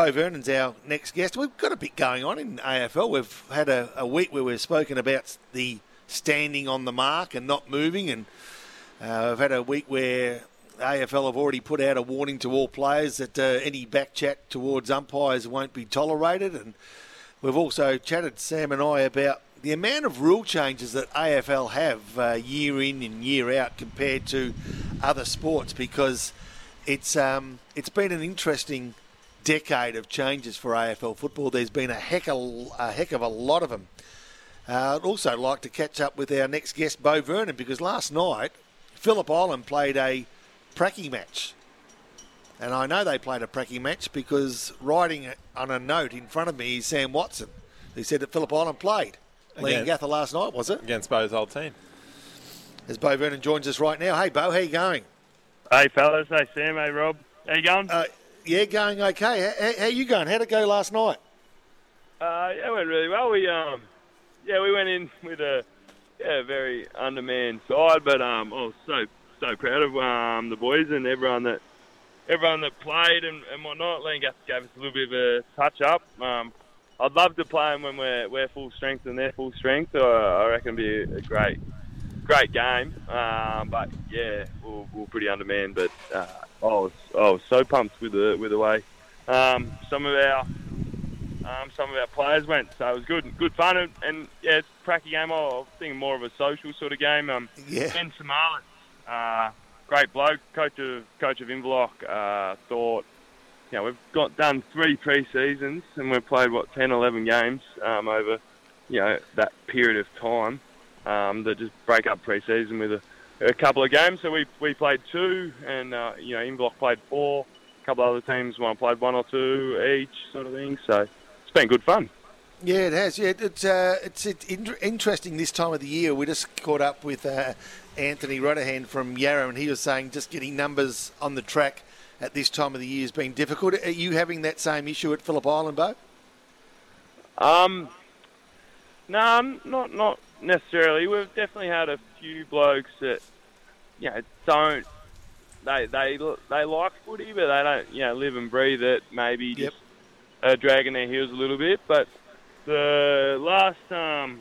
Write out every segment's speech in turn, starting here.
Beau Vernon's our next guest. We've got a bit going on in AFL. We've had a, a week where we've spoken about the standing on the mark and not moving, and uh, we've had a week where AFL have already put out a warning to all players that uh, any back chat towards umpires won't be tolerated, and we've also chatted Sam and I about the amount of rule changes that AFL have uh, year in and year out compared to other sports because it's um, it's been an interesting decade of changes for AFL football. There's been a heck of a, heck of a lot of them. Uh, I'd also like to catch up with our next guest, Beau Vernon, because last night Phillip Island played a pracky match. And I know they played a pracky match because writing on a note in front of me is Sam Watson, who said that Phillip Island played. Leongatha last night, was it? Against Beau's old team. As Beau Vernon joins us right now. Hey, Beau, how you going? Hey, fellas. Hey, Sam. Hey, Rob. How you going? Uh, yeah, going okay. How, how you going? How'd it go last night? Uh, yeah, it went really well. We um, yeah, we went in with a yeah, very undermanned side, but um, I was so so proud of um the boys and everyone that everyone that played and, and whatnot. Leongatha gave us a little bit of a touch up. Um, I'd love to play them when we're we're full strength and they're full strength. Uh, I reckon it'd be a great great game. Um, but yeah, we're, we're pretty undermanned. But uh, I was I was so pumped with the with the way um, some of our um, some of our players went. So it was good good fun and, and yeah, it's a cracky game. I was thinking more of a social sort of game. Um, yeah. Ben Samalis, uh, great bloke, coach of coach of Inverloch, uh, thought you know, we've got done three pre-seasons and we've played what 10, 11 games um, over, you know, that period of time. Um, that just break up pre-season with a, a, couple of games. So we we played two, and uh, you know, Inverloch played four. A couple of other teams one played one or two each, sort of thing. So it's been good fun. Yeah, it has. Yeah, it's uh, it's, it's interesting this time of the year. We just caught up with uh, Anthony Rotterhand from Yarra, and he was saying just getting numbers on the track at this time of the year has been difficult. Are you having that same issue at Phillip Island, Beau? Um, no, not not necessarily. We've definitely had a few blokes that you know don't they they they like footy, but they don't you know live and breathe it. Maybe yep. just uh, dragging their heels a little bit. But the last um,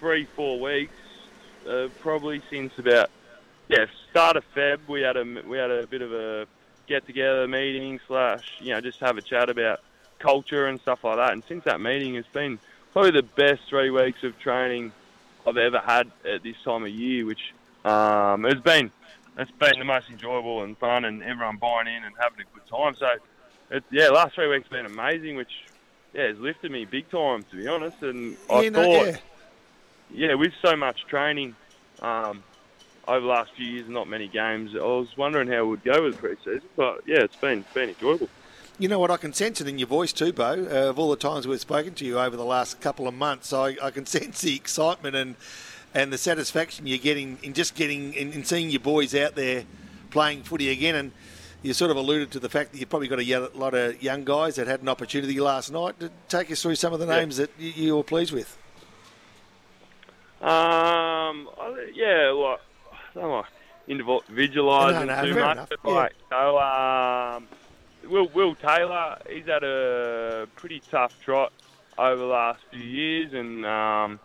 three four weeks, uh, probably since about yeah start of Feb, we had a we had a bit of a get together meeting slash you know just have a chat about culture and stuff like that. And since that meeting, it's been probably the best three weeks of training I've ever had at this time of year, which um, has been it's been the most enjoyable and fun, and everyone buying in and having a good time. So, it, yeah, last three weeks have been amazing, which yeah has lifted me big time to be honest. And I yeah, thought, no, yeah. yeah. with so much training. Um, over the last few years, and not many games. I was wondering how it would go with pre-season, but yeah, it's been it's been enjoyable. You know what? I can sense it in your voice too, Beau. Uh, of all the times we've spoken to you over the last couple of months, I, I can sense the excitement and and the satisfaction you're getting in just getting in, in seeing your boys out there playing footy again. And you sort of alluded to the fact that you've probably got a lot of young guys that had an opportunity last night. To take us through some of the names yeah. that you, you were pleased with. Um, yeah, well, I don't like individualising no, no, too much. Enough. But like, so, um, Will, Will Taylor, he's had a pretty tough trot over the last few years, and um,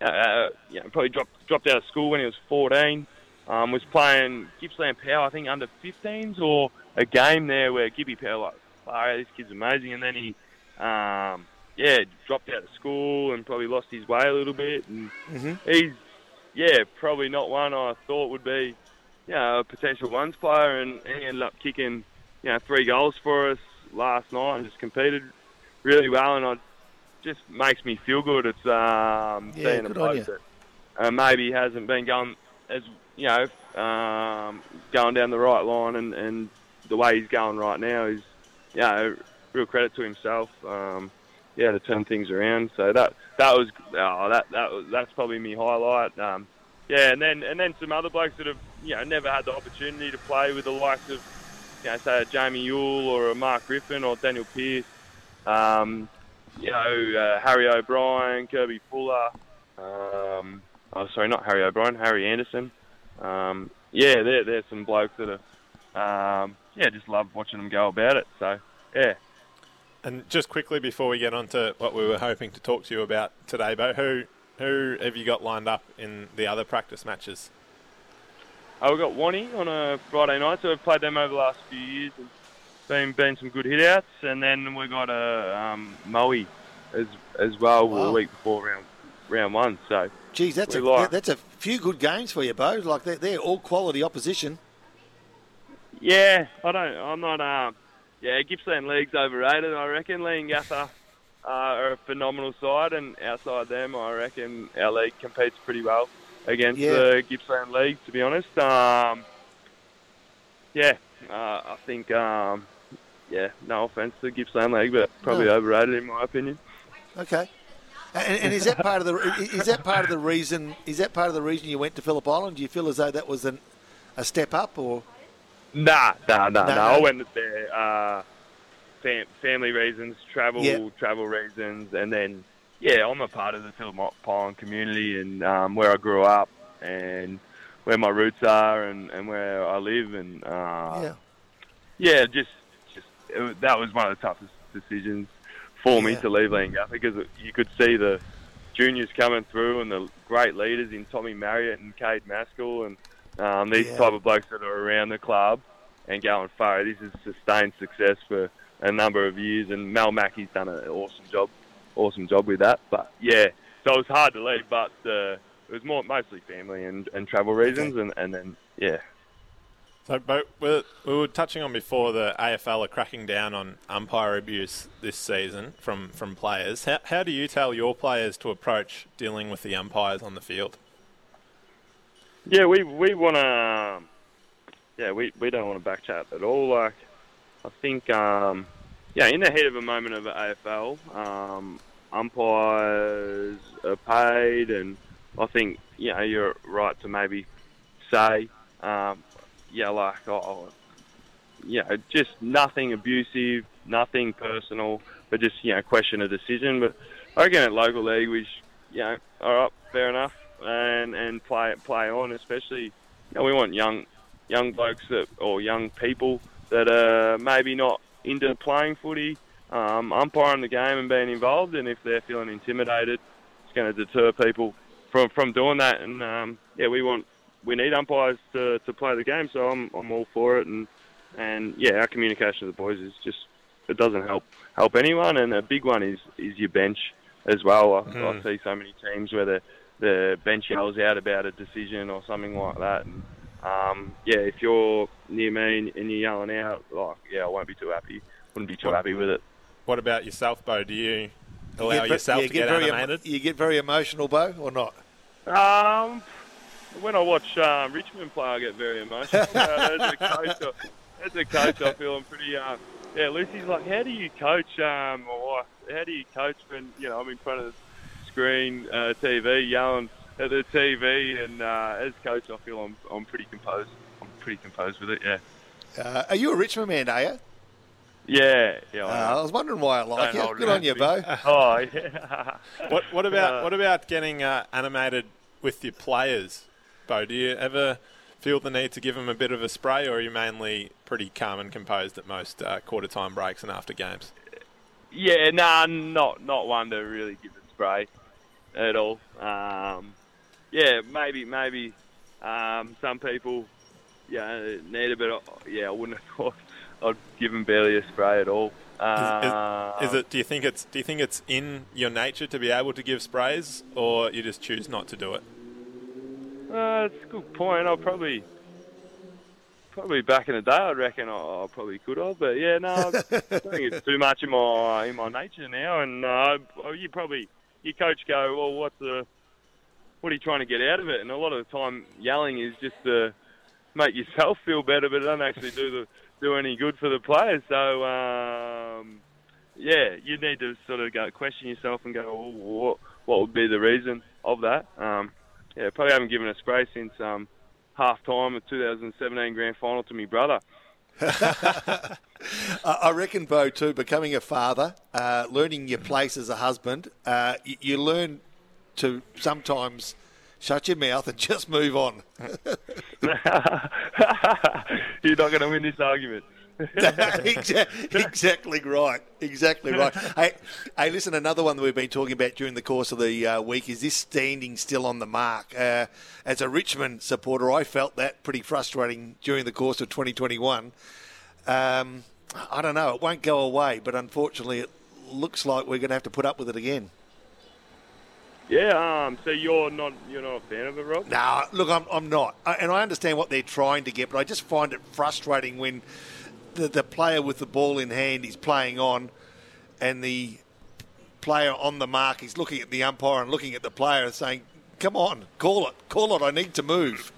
uh, you know, probably dropped dropped out of school when he was 14. Um, was playing Gippsland Power, I think, under 15s, or a game there where Gibby Power like, oh, this kid's amazing, and then he, um, yeah, dropped out of school and probably lost his way a little bit, and mm-hmm. he's, yeah, probably not one I thought would be, you know, a potential ones player, and he ended up kicking you know, three goals for us last night and just competed really well. And it just makes me feel good. It's um, yeah, seeing a bloke that uh, maybe hasn't been going as you know um, going down the right line, and, and the way he's going right now is you know real credit to himself. Um, yeah, to turn things around. So that that was oh, that that was, that's probably my highlight. Um, yeah, and then and then some other blokes that have you know never had the opportunity to play with the likes of you know, say a Jamie Yule or a Mark Griffin or Daniel Pearce, um, you know, uh, Harry O'Brien, Kirby Fuller, um, oh, sorry, not Harry O'Brien, Harry Anderson. Um, yeah, they're, they're some blokes that are, um, yeah, just love watching them go about it. So, yeah, And just quickly before we get on to what we were hoping to talk to you about today, Beau, who who have you got lined up in the other practice matches? Oh, we've got Wani on a Friday night, so we've played them over the last few years and been been some good hitouts. And then we got a um, Moe as as well Wow. the week before round round one. So Geez, that's a like- that's a few good games for you, Beau. Like they're, they're all quality opposition. yeah, I don't, I'm not. Um, yeah, Gippsland League's overrated. I reckon Leongatha uh, are a phenomenal side, and outside them, I reckon our league competes pretty well against Yeah. the Gippsland League. To be honest, um, yeah, uh, I think. Um, yeah, no offense to Gippsland League, but probably No. overrated in my opinion. Okay. And, and is that part of the is that part of the reason is that part of the reason you went to Phillip Island? Do you feel as though that was an, a step up or Nah, nah, nah, No, nah. I no. went there, uh, fam- family reasons, travel, Yeah. travel reasons, and then yeah, I'm a part of the Phillip Island community and um, where I grew up and where my roots are and, and where I live and uh, yeah? yeah, just just it, that was one of the toughest decisions for me to leave Leongatha because you could see the juniors coming through and the great leaders in Tommy Marriott and Cade Maskell and um, these Yeah. type of blokes that are around the club and going far. This is sustained success for a number of years, and Mel Mackey's done an awesome job, awesome job with that. But yeah, so it was hard to leave, but uh, it was more mostly family and, and travel reasons, and, and then yeah. So, Beau, we we were touching on before the AFL are cracking down on umpire abuse this season from, from players. How, how do you tell your players to approach dealing with the umpires on the field? Yeah, we we want to. Yeah, we, we don't want to backchat at all. Like, I think, um, yeah, in the heat of a moment of the AFL, um, umpires are paid, and I think you know you're right to maybe say, um, yeah, like, oh, you know, just nothing abusive, nothing personal, but just you know question a decision. But I reckon at local league, we, you know, all right, fair enough, and and play play on. Especially, you know, we want young young blokes that or young people that are maybe not into playing footy, um, umpiring the game and being involved. And if they're feeling intimidated, it's going to deter people from from doing that. And um, yeah, we want we need umpires to, to play the game. So I'm I'm all for it. And and yeah, our communication with the boys is just it doesn't help help anyone. And a big one is is your bench as well. I, I Mm. see so many teams where the the bench yells out about a decision or something like that. And um, yeah, if you're near me and you're yelling out, like yeah, I won't be too happy. Wouldn't be too happy with it. What about yourself, Beau? Do you allow You get- yourself you to get very em- animated? you get very emotional, Beau, or not? Um, when I watch uh, Richmond play, I get very emotional. uh, as a coach, I, as a coach, I feel I'm pretty. Uh, yeah, Lucy's like, how do you coach? Um, my wife, how do you coach when you know I'm in front of the screen, uh, TV, yelling at the TV, and uh, as coach, I feel I'm I'm pretty composed. I'm pretty composed with it. Yeah. Uh, are you a Richmond man, are you? Yeah, yeah. Uh, I I was wondering why I like Don't you. Good on you, Beau. against. Oh, yeah. What What about Uh, What about getting uh, animated with your players, Beau? Do you ever feel the need to give them a bit of a spray, or are you mainly pretty calm and composed at most uh, quarter time breaks and after games? Yeah, nah, not not one to really give a spray at all. Um, yeah, maybe maybe um, some people yeah need a bit of yeah. I wouldn't have thought I'd give them barely a spray at all. Is, is- is it? Do you think it's Do you think it's in your nature to be able to give sprays, or you just choose not to do it? Uh, it's a good point. I'll probably probably back in the day, I reckon I, I probably could have, but yeah, no, I don't think it's too much in my in my nature now. And uh, you probably your coach go, well, what's the what are you trying to get out of it? And a lot of the time, yelling is just to make yourself feel better, but it doesn't actually do the do any good for the players. So um, yeah, you need to sort of go question yourself and go, well, what what would be the reason of that? Um, yeah, probably haven't given a spray since um, half time of 2017 grand final to my brother. I I reckon, Beau, too, becoming a father, uh, learning your place as a husband, uh, you, you learn to sometimes shut your mouth and just move on. You're not going to win this argument. exactly right. Exactly right. hey, hey, listen. Another one that we've been talking about during the course of the uh, week is this standing still on the mark. Uh, as a Richmond supporter, I felt that pretty frustrating during the course of 2021. Um, I don't know. It won't go away, but unfortunately, it looks like we're going to have to put up with it again. Yeah. Um. So you're not you're not a fan of it, Rob? No, nah, look, I'm, I'm not, and I understand what they're trying to get, but I just find it frustrating when the, the player with the ball in hand is playing on, and the player on the mark is looking at the umpire and looking at the player and saying, "Come on, call it, call it. I need to move."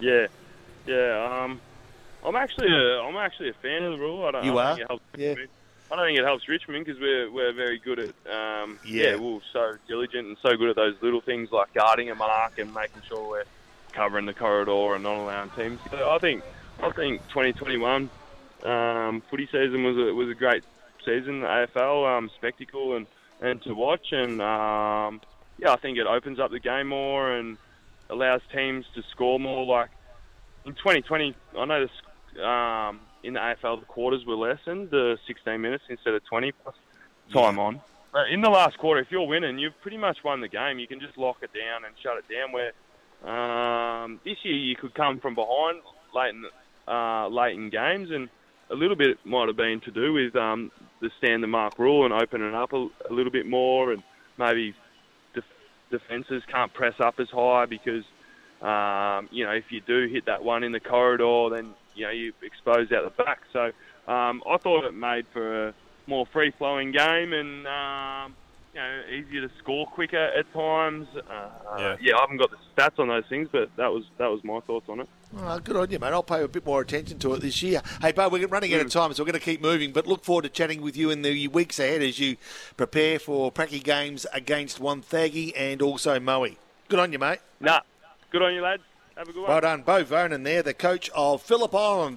Yeah, yeah. Um, I'm actually a, I'm actually a fan of the rule. I don't. You I are. Yeah. I don't think it helps Richmond because we're we're very good at um, yeah. yeah we're so diligent and so good at those little things like guarding a mark and making sure we're covering the corridor and not allowing teams. So I think I think 2021 um, footy season was a was a great season, AFL um, spectacle and and to watch and um, yeah I think it opens up the game more and allows teams to score more. Like in 2020, I know this. Um, in the AFL, the quarters were lessened, the 16 minutes instead of 20 plus time yeah. on. But in the last quarter, if you're winning, you've pretty much won the game. You can just lock it down and shut it down. Where um, this year you could come from behind late in uh, late in games, and a little bit might have been to do with um, the stand the mark rule and opening it up a, a little bit more, and maybe def- defences can't press up as high because um, you know if you do hit that one in the corridor, then you know you expose out the back. So um, I thought it made for a more free flowing game and um, you know easier to score quicker at times. Uh, yeah. yeah, I haven't got the stats on those things, but that was that was my thoughts on it. Oh, good on you, mate. I'll pay a bit more attention to it this year. Hey, Beau, we're running out of time, so we're going to keep moving. But look forward to chatting with you in the weeks ahead as you prepare for Pracky games against Wonthaggi and also Moe. Good on you, mate. Nah, good on you, lads. Have a good one. Well done, Beau Vernon there, the coach of Phillip Island